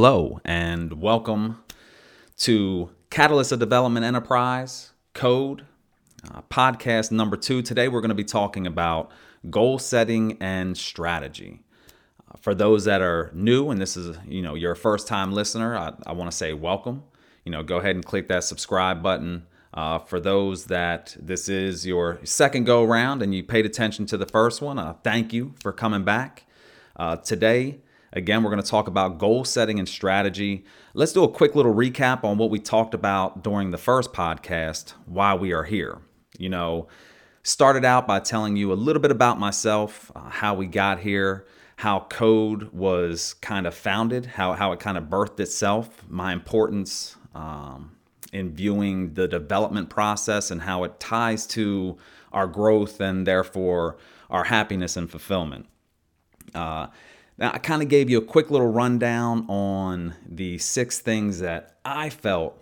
Hello, and welcome to Catalyst of Development Enterprise Code, uh, podcast number two. Today, we're going to be talking about goal setting and strategy. Uh, for those that are new, and this is you know your first time listener, I, I want to say welcome. You know, go ahead and click that subscribe button. Uh, for those that this is your second go around and you paid attention to the first one, uh, thank you for coming back. Uh, today, Again, we're going to talk about goal setting and strategy. Let's do a quick little recap on what we talked about during the first podcast, why we are here. You know, started out by telling you a little bit about myself, uh, how we got here, how code was kind of founded, how, how it kind of birthed itself, my importance um, in viewing the development process and how it ties to our growth and therefore our happiness and fulfillment. Uh, now, I kind of gave you a quick little rundown on the six things that I felt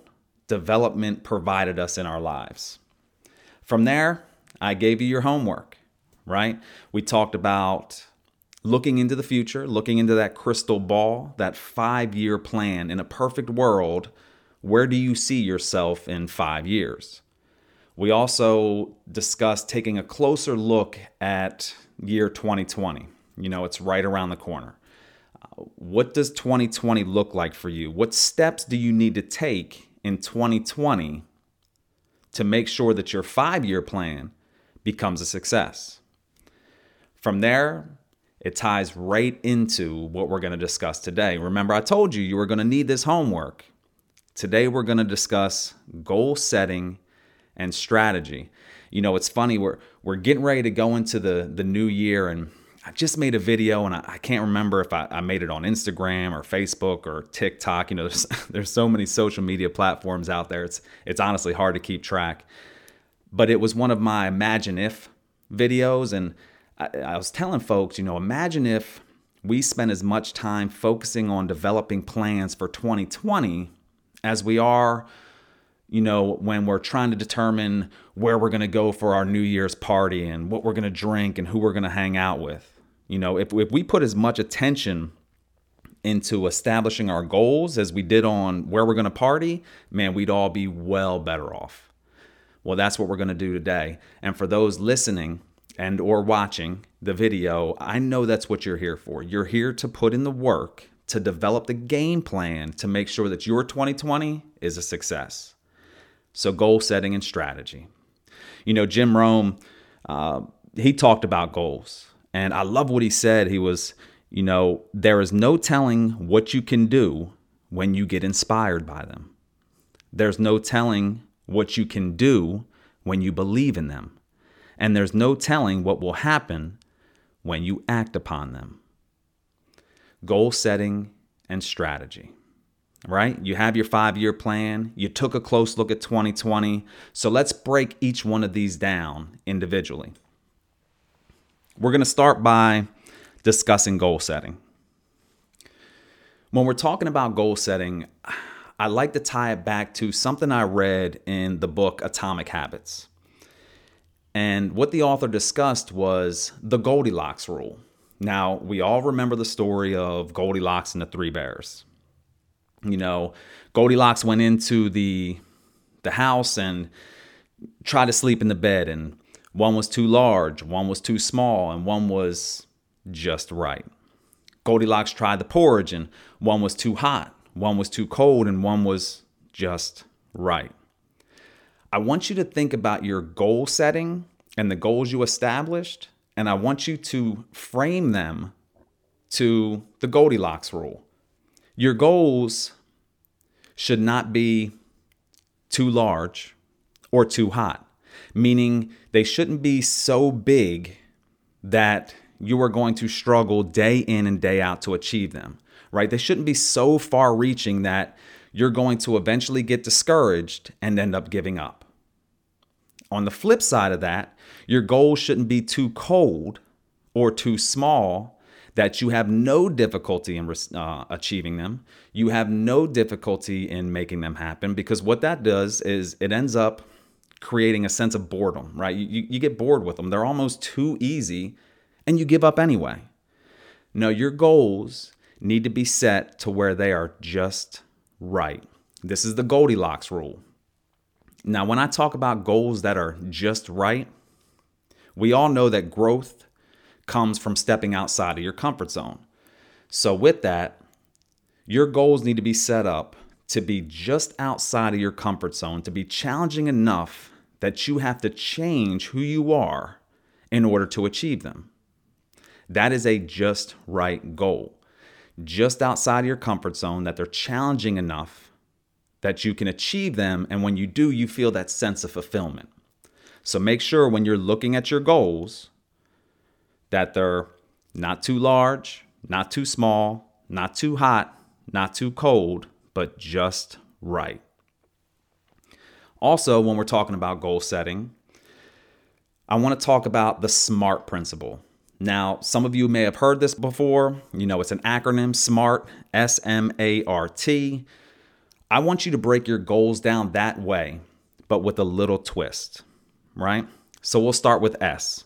development provided us in our lives. From there, I gave you your homework, right? We talked about looking into the future, looking into that crystal ball, that five year plan. In a perfect world, where do you see yourself in five years? We also discussed taking a closer look at year 2020 you know, it's right around the corner. Uh, what does 2020 look like for you? What steps do you need to take in 2020 to make sure that your five year plan becomes a success? From there, it ties right into what we're going to discuss today. Remember, I told you you were going to need this homework. Today, we're going to discuss goal setting and strategy. You know, it's funny, we're, we're getting ready to go into the, the new year, and I just made a video and I, I can't remember if I, I, made it on Instagram or Facebook or TikTok. You know, there's, there's so many social media platforms out there. It's it's honestly hard to keep track. But it was one of my imagine if videos, and I, I was telling folks, you know, imagine if we spend as much time focusing on developing plans for 2020 as we are you know, when we're trying to determine where we're going to go for our New Year's party and what we're going to drink and who we're going to hang out with. You know, if, if we put as much attention into establishing our goals as we did on where we're going to party, man, we'd all be well better off. Well, that's what we're going to do today. And for those listening and or watching the video, I know that's what you're here for. You're here to put in the work to develop the game plan to make sure that your 2020 is a success. So, goal setting and strategy. You know, Jim Rohn, uh, he talked about goals. And I love what he said. He was, you know, there is no telling what you can do when you get inspired by them. There's no telling what you can do when you believe in them. And there's no telling what will happen when you act upon them. Goal setting and strategy, right? You have your five year plan. You took a close look at 2020. So let's break each one of these down individually. We're going to start by discussing goal setting. When we're talking about goal setting, I like to tie it back to something I read in the book Atomic Habits. And what the author discussed was the Goldilocks rule. Now, we all remember the story of Goldilocks and the Three Bears. You know, Goldilocks went into the the house and tried to sleep in the bed and one was too large, one was too small, and one was just right. Goldilocks tried the porridge, and one was too hot, one was too cold, and one was just right. I want you to think about your goal setting and the goals you established, and I want you to frame them to the Goldilocks rule. Your goals should not be too large or too hot meaning they shouldn't be so big that you are going to struggle day in and day out to achieve them, right? They shouldn't be so far reaching that you're going to eventually get discouraged and end up giving up. On the flip side of that, your goals shouldn't be too cold or too small that you have no difficulty in uh, achieving them. You have no difficulty in making them happen because what that does is it ends up creating a sense of boredom, right? You, you get bored with them. They're almost too easy and you give up anyway. No, your goals need to be set to where they are just right. This is the Goldilocks rule. Now, when I talk about goals that are just right, we all know that growth comes from stepping outside of your comfort zone. So, with that, your goals need to be set up to be just outside of your comfort zone, to be challenging enough that you have to change who you are in order to achieve them. That is a just right goal. Just outside of your comfort zone, that they're challenging enough that you can achieve them. And when you do, you feel that sense of fulfillment. So make sure when you're looking at your goals that they're not too large, not too small, not too hot, not too cold, but just right. Also, when we're talking about goal setting, I want to talk about the SMART principle. Now, some of you may have heard this before. You know, it's an acronym SMART, S M A R T. I want you to break your goals down that way, but with a little twist, right? So we'll start with S.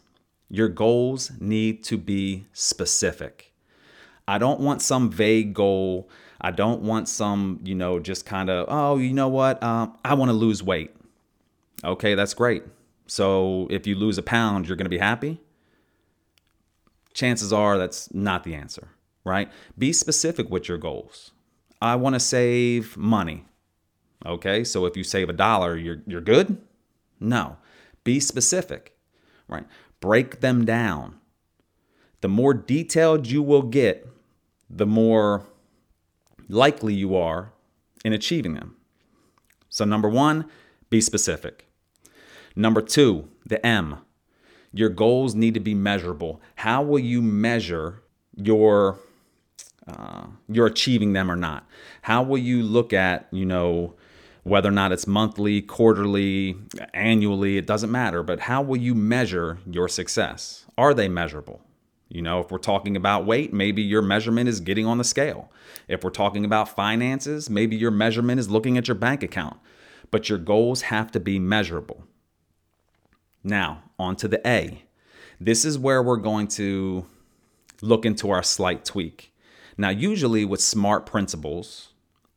Your goals need to be specific. I don't want some vague goal. I don't want some, you know, just kind of, oh, you know what? Um, I want to lose weight. Okay, that's great. So if you lose a pound, you're going to be happy? Chances are that's not the answer, right? Be specific with your goals. I want to save money. Okay, so if you save a dollar, you're, you're good? No. Be specific, right? Break them down. The more detailed you will get, the more likely you are in achieving them. So, number one, be specific. Number two, the M. Your goals need to be measurable. How will you measure your uh, you're achieving them or not? How will you look at you know whether or not it's monthly, quarterly, annually? It doesn't matter. But how will you measure your success? Are they measurable? You know, if we're talking about weight, maybe your measurement is getting on the scale. If we're talking about finances, maybe your measurement is looking at your bank account. But your goals have to be measurable. Now, on to the A. This is where we're going to look into our slight tweak. Now, usually with SMART principles,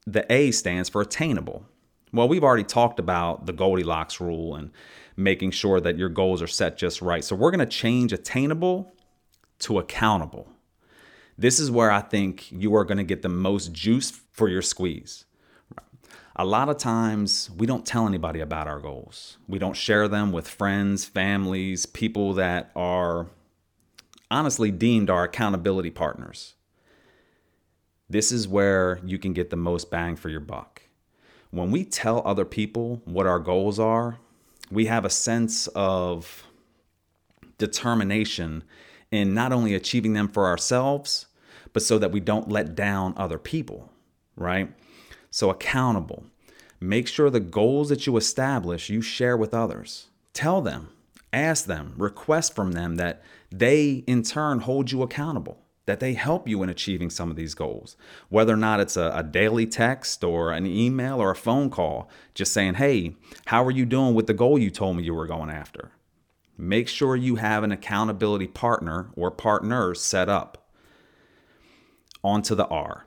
the A stands for attainable. Well, we've already talked about the Goldilocks rule and making sure that your goals are set just right. So we're going to change attainable to accountable. This is where I think you are going to get the most juice for your squeeze. A lot of times we don't tell anybody about our goals. We don't share them with friends, families, people that are honestly deemed our accountability partners. This is where you can get the most bang for your buck. When we tell other people what our goals are, we have a sense of determination in not only achieving them for ourselves, but so that we don't let down other people, right? So, accountable. Make sure the goals that you establish you share with others. Tell them, ask them, request from them that they in turn hold you accountable, that they help you in achieving some of these goals. Whether or not it's a, a, daily text or an email or a phone call, just saying, hey, how are you doing with the goal you told me you were going after? Make sure you have an accountability partner or partners set up. On to the R.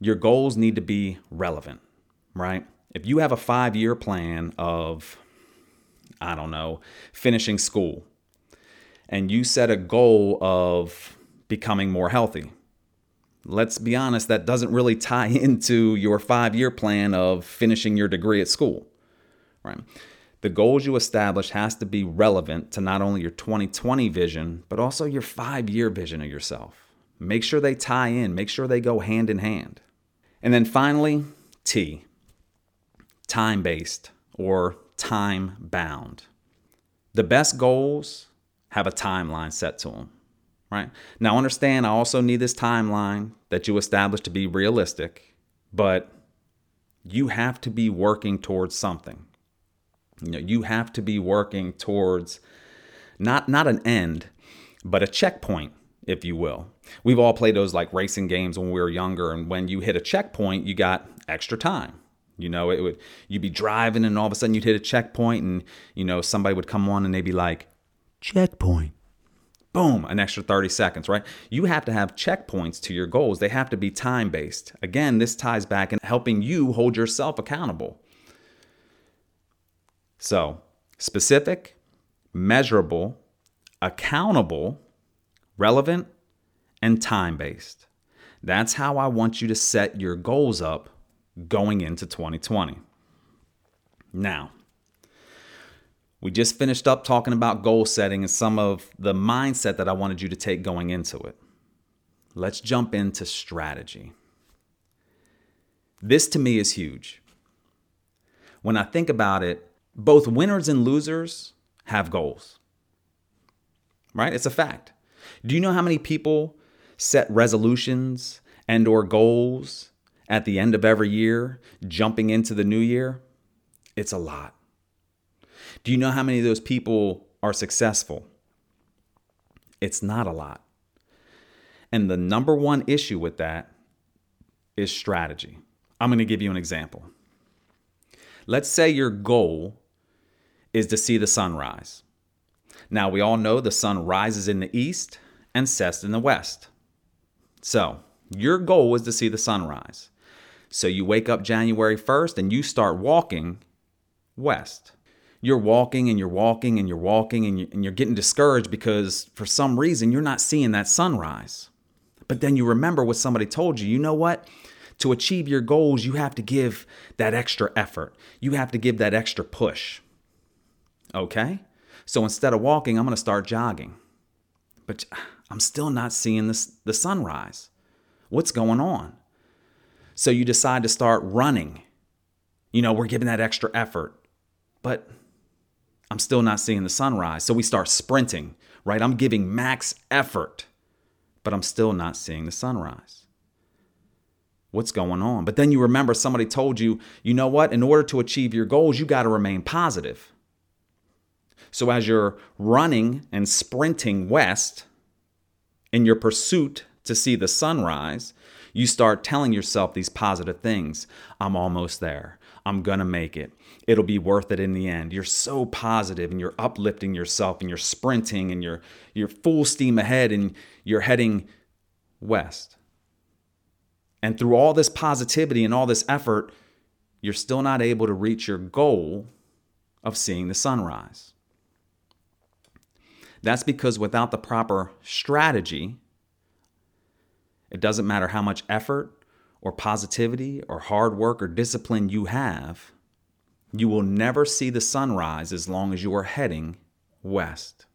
Your goals need to be relevant, right? If you have a five year plan of, I don't know, finishing school, and you set a goal of becoming more healthy, let's be honest, that doesn't really tie into your five year plan of finishing your degree at school, right? The goals you establish has to be relevant to not only your 2020 vision, but also your five year vision of yourself. Make sure they tie in, make sure they go hand in hand. And then finally, T, time based or time bound. The best goals have a timeline set to them, right? Now, understand, I also need this timeline that you establish to be realistic, but you have to be working towards something. You know, you have to be working towards not not an end, but a checkpoint, if you will. We've all played those like racing games when we were younger, and when you hit a checkpoint, you got extra time. You know, it would you'd be driving, and all of a sudden you'd hit a checkpoint, and you know somebody would come on and they'd be like, "Checkpoint." boom, an extra 30 seconds, right? You have to have checkpoints to your goals. They have to be time based. Again, this ties back in helping you hold yourself accountable. So, specific, measurable, accountable, relevant, and time based. That's how I want you to set your goals up going into 2020. Now, we just finished up talking about goal setting and some of the mindset that I wanted you to take going into it. Let's jump into strategy. This to me is huge. When I think about it, both winners and losers have goals. Right? It's a fact. Do you know how many people set resolutions and or goals at the end of every year, jumping into the new year? It's a lot. Do you know how many of those people are successful? It's not a lot. And the number one issue with that is strategy. I'm going to give you an example. Let's say your goal is to see the sunrise. Now, we all know the sun rises in the east and sets in the west. So, your goal is to see the sunrise. So, you wake up January 1st and you start walking west you're walking and you're walking and you're walking and, you, and you're getting discouraged because for some reason you're not seeing that sunrise. But then you remember what somebody told you. You know what? To achieve your goals, you have to give that extra effort. You have to give that extra push. Okay? So instead of walking, I'm going to start jogging. But I'm still not seeing this, the sunrise. What's going on? So you decide to start running. You know, we're giving that extra effort. But I'm still not seeing the sunrise. So we start sprinting, right? I'm giving max effort, but I'm still not seeing the sunrise. What's going on? But then you remember somebody told you, you know what? In order to achieve your goals, you got to remain positive. So as you're running and sprinting west in your pursuit to see the sunrise, you start telling yourself these positive things. I'm almost there. I'm going to make it. It'll be worth it in the end. You're so positive and you're uplifting yourself and you're sprinting and you're you're full steam ahead and you're heading west. And through all this positivity and all this effort, you're still not able to reach your goal of seeing the sunrise. That's because without the proper strategy, it doesn't matter how much effort or positivity or hard work or discipline you have, you will never see the sunrise as long as you are heading west.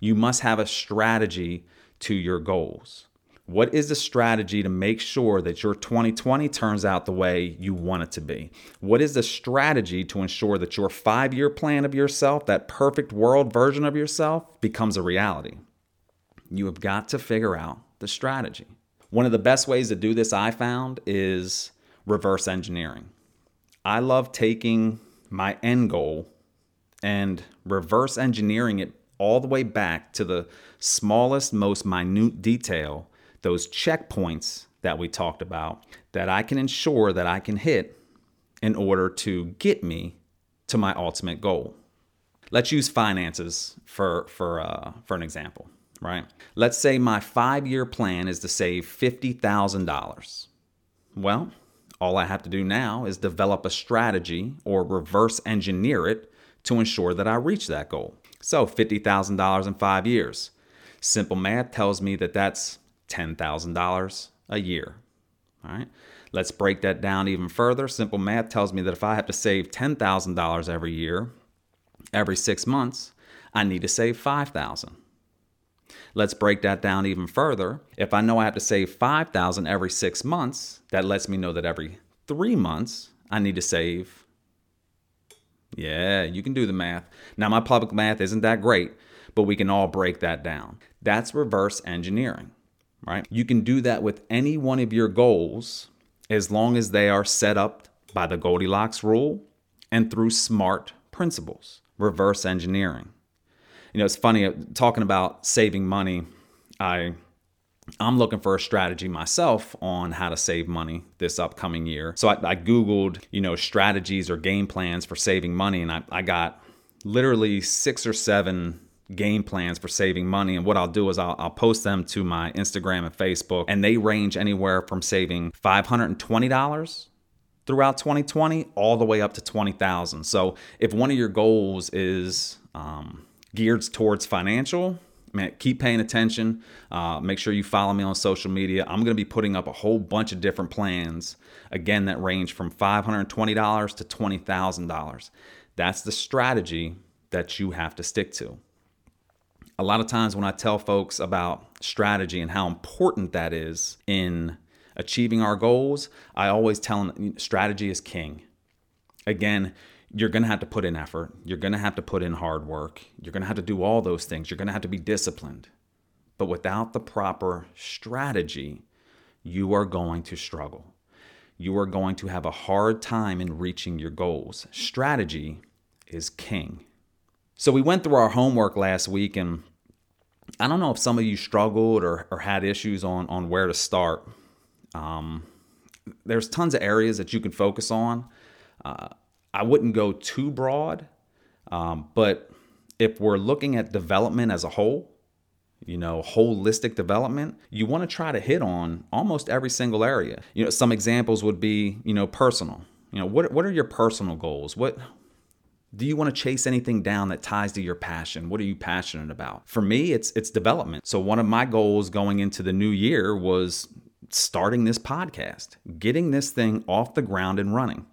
You must have a strategy to your goals. What is the strategy to make sure that your 2020 turns out the way you want it to be? What is the strategy to ensure that your five year plan of yourself, that perfect world version of yourself, becomes a reality? You have got to figure out the strategy. One of the best ways to do this I found is reverse engineering. I love taking my end goal and reverse engineering it all the way back to the smallest, most minute detail, those checkpoints that we talked about, that I can ensure that I can hit in order to get me to my ultimate goal. Let's use finances for, for, uh, for an example right? Let's say my five year plan is to save $50,000. Well, all I have to do now is develop a strategy or reverse engineer it to ensure that I reach that goal. So, $50,000 in five years. Simple math tells me that that's $10,000 a year. All right. Let's break that down even further. Simple math tells me that if I have to save $10,000 every year, every six months, I need to save 5000 Let's break that down even further. If I know I have to save 5000 every 6 months, that lets me know that every 3 months I need to save Yeah, you can do the math. Now my public math isn't that great, but we can all break that down. That's reverse engineering, right? You can do that with any one of your goals as long as they are set up by the Goldilocks rule and through smart principles. Reverse engineering you know, it's funny uh, talking about saving money. I I'm looking for a strategy myself on how to save money this upcoming year. So I, I Googled, you know, strategies or game plans for saving money, and I, I got literally six or seven game plans for saving money. And what I'll do is I'll, I'll, post them to my Instagram and Facebook, and they range anywhere from saving $520 throughout 2020 all the way up to 20,000. So if one of your goals is um, geared towards financial, man, keep paying attention. Uh, make sure you follow me on social media. I'm going to be putting up a whole bunch of different plans, again, that range from $520 to $20,000. That's the strategy that you have to stick to. A lot of times when I tell folks about strategy and how important that is in achieving our goals, I always tell them strategy is king. Again, you're going to have to put in effort. You're going to have to put in hard work. You're going to have to do all those things. You're going to have to be disciplined. But without the proper strategy, you are going to struggle. You are going to have a hard time in reaching your goals. Strategy is king. So we went through our homework last week, and I don't know if some of you struggled or, or had issues on, on where to start. Um, there's tons of areas that you can focus on. Uh, I wouldn't go too broad, um, but if we're looking at development as a whole, you know, holistic development, you want to try to hit on almost every single area. You know, some examples would be, you know, personal. You know, what what are your personal goals? What do you want to chase anything down that ties to your passion? What are you passionate about? For me, it's it's development. So one of my goals going into the new year was starting this podcast, getting this thing off the ground and running.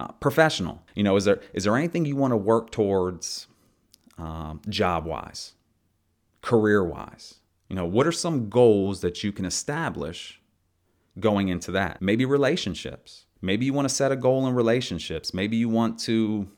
Uh, professional, you know, is there is there anything you want to work towards, um, job wise, career wise? You know, what are some goals that you can establish going into that? Maybe relationships. Maybe you want to set a goal in relationships. Maybe you want to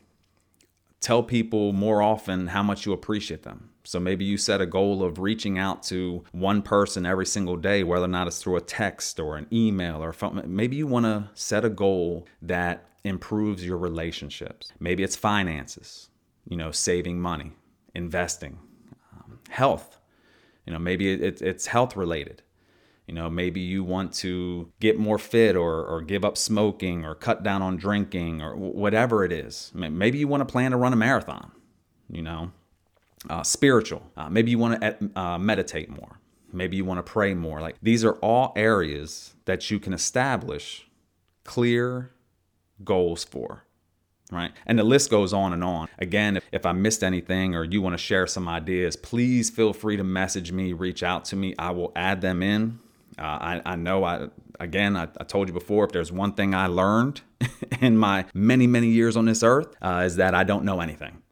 tell people more often how much you appreciate them. So maybe you set a goal of reaching out to one person every single day, whether or not it's through a text or an email or phone. Maybe you want to set a goal that improves your relationships. Maybe it's finances, you know, saving money, investing, um, health. You know, maybe it, it's health related. You know, maybe you want to get more fit or, or give up smoking or cut down on drinking or whatever it is. Maybe you want to plan to run a marathon, you know, uh, spiritual. Uh, maybe you want to uh, meditate more. Maybe you want to pray more. Like these are all areas that you can establish clear goals for. Right. And the list goes on and on. Again, if, if I missed anything or you want to share some ideas, please feel free to message me, reach out to me. I will add them in. Uh, I, I know I, again, I, I, told you before, if there's one thing I learned in my many, many years on this earth, uh, is that I don't know anything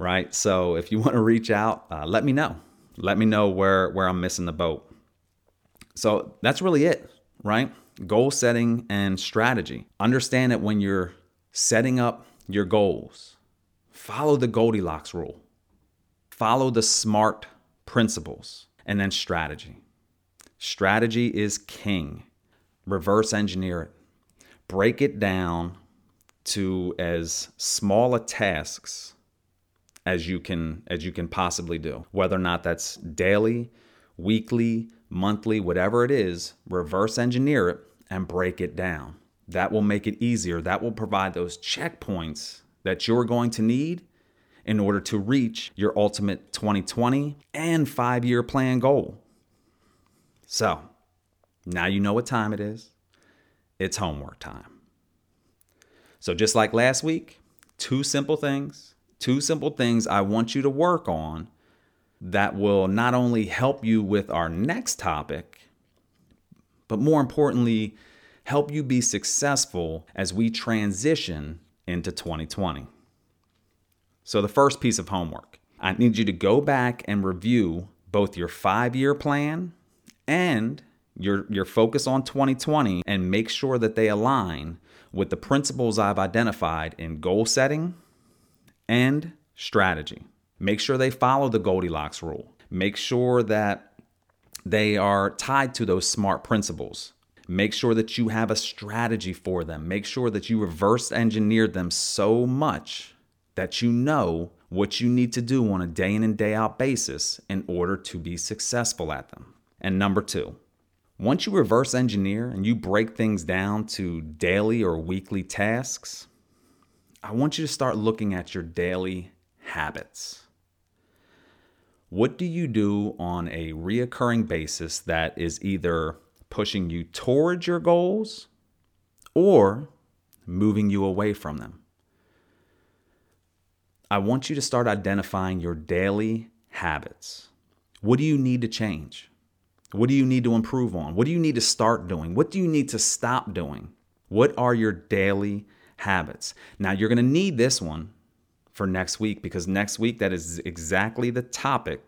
right? So if you want to reach out, uh, let me know. Let me know where where I'm missing the boat. So that's really it, right? Goal setting and strategy. Understand that when you're setting up your goals, follow the Goldilocks rule. Follow the SMART principles and then strategy. Strategy is king. Reverse engineer it. Break it down to as small a tasks as you can as you can possibly do. Whether or not that's daily, weekly, monthly, whatever it is, reverse engineer it and break it down. That will make it easier. That will provide those checkpoints that you're going to need in order to reach your ultimate 2020 and 5-year plan goal. So, now you know what time it is. It's homework time. So just like last week, two simple things two simple things I want you to work on that will not only help you with our next topic, but more importantly, help you be successful as we transition into 2020. So, the first piece of homework I need you to go back and review both your five year plan and your, your focus on 2020 and make sure that they align with the principles I've identified in goal setting and strategy. Make sure they follow the Goldilocks rule. Make sure that they are tied to those smart principles. Make sure that you have a strategy for them. Make sure that you reverse engineered them so much that you know what you need to do on a day in and day out basis in order to be successful at them. And number two, once you reverse engineer and you break things down to daily or weekly tasks, I want you to start looking at your daily habits. What do you do on a reoccurring basis that is either pushing you towards your goals or moving you away from them? I want you to start identifying your daily habits. What do you need to change? What do you need to improve on? What do you need to start doing? What do you need to stop doing? What are your daily habits? Now, you're going to need this one for next week because next week that is exactly the topic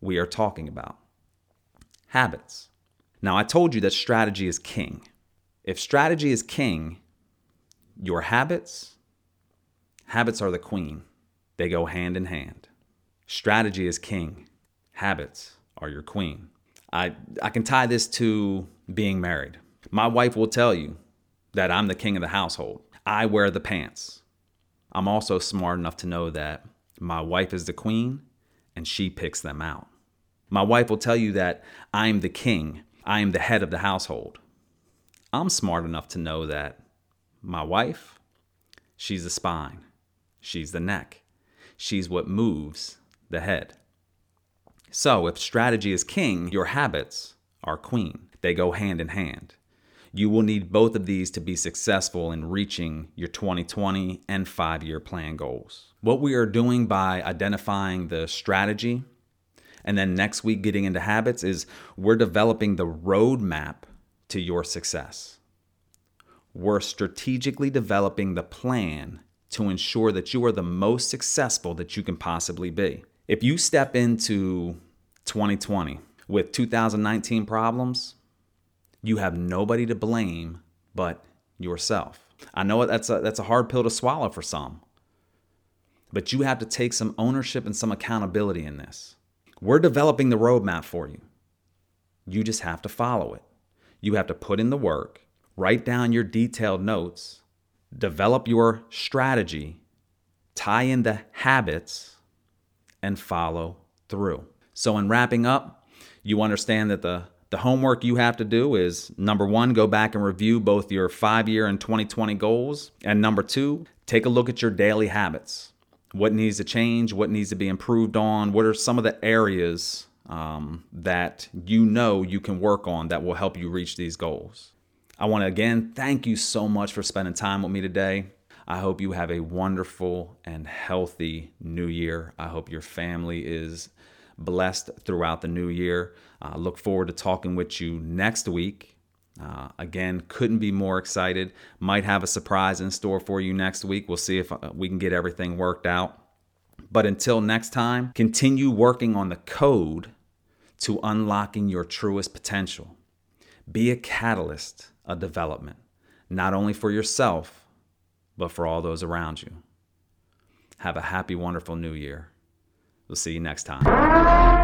we are talking about habits. Now, I told you that strategy is king. If strategy is king, your habits, habits are the queen. They go hand in hand. Strategy is king. Habits are your queen. I, I can tie this to being married. My wife will tell you that I'm the king of the household. I wear the pants. I'm also smart enough to know that my wife is the queen and she picks them out. My wife will tell you that I'm the king, I am the head of the household. I'm smart enough to know that my wife, she's the spine, she's the neck, she's what moves the head. So, if strategy is king, your habits are queen. They go hand in hand. You will need both of these to be successful in reaching your 2020 and five year plan goals. What we are doing by identifying the strategy and then next week getting into habits is we're developing the roadmap to your success. We're strategically developing the plan to ensure that you are the most successful that you can possibly be. If you step into 2020 with 2019 problems, you have nobody to blame but yourself. I know that's a, that's a hard pill to swallow for some, but you have to take some ownership and some accountability in this. We're developing the roadmap for you. You just have to follow it. You have to put in the work, write down your detailed notes, develop your strategy, tie in the habits, and follow through. So, in wrapping up, you understand that the the homework you have to do is number one, go back and review both your five year and 2020 goals. And number two, take a look at your daily habits. What needs to change? What needs to be improved on? What are some of the areas um, that you know you can work on that will help you reach these goals? I want to again thank you so much for spending time with me today. I hope you have a wonderful and healthy new year. I hope your family is blessed throughout the new year. Uh, look forward to talking with you next week. Uh, again, couldn't be more excited. Might have a surprise in store for you next week. We'll see if uh, we can get everything worked out. But until next time, continue working on the code to unlocking your truest potential. Be a catalyst of development, not only for yourself, but for all those around you. Have a happy, wonderful new year. We'll see you next time.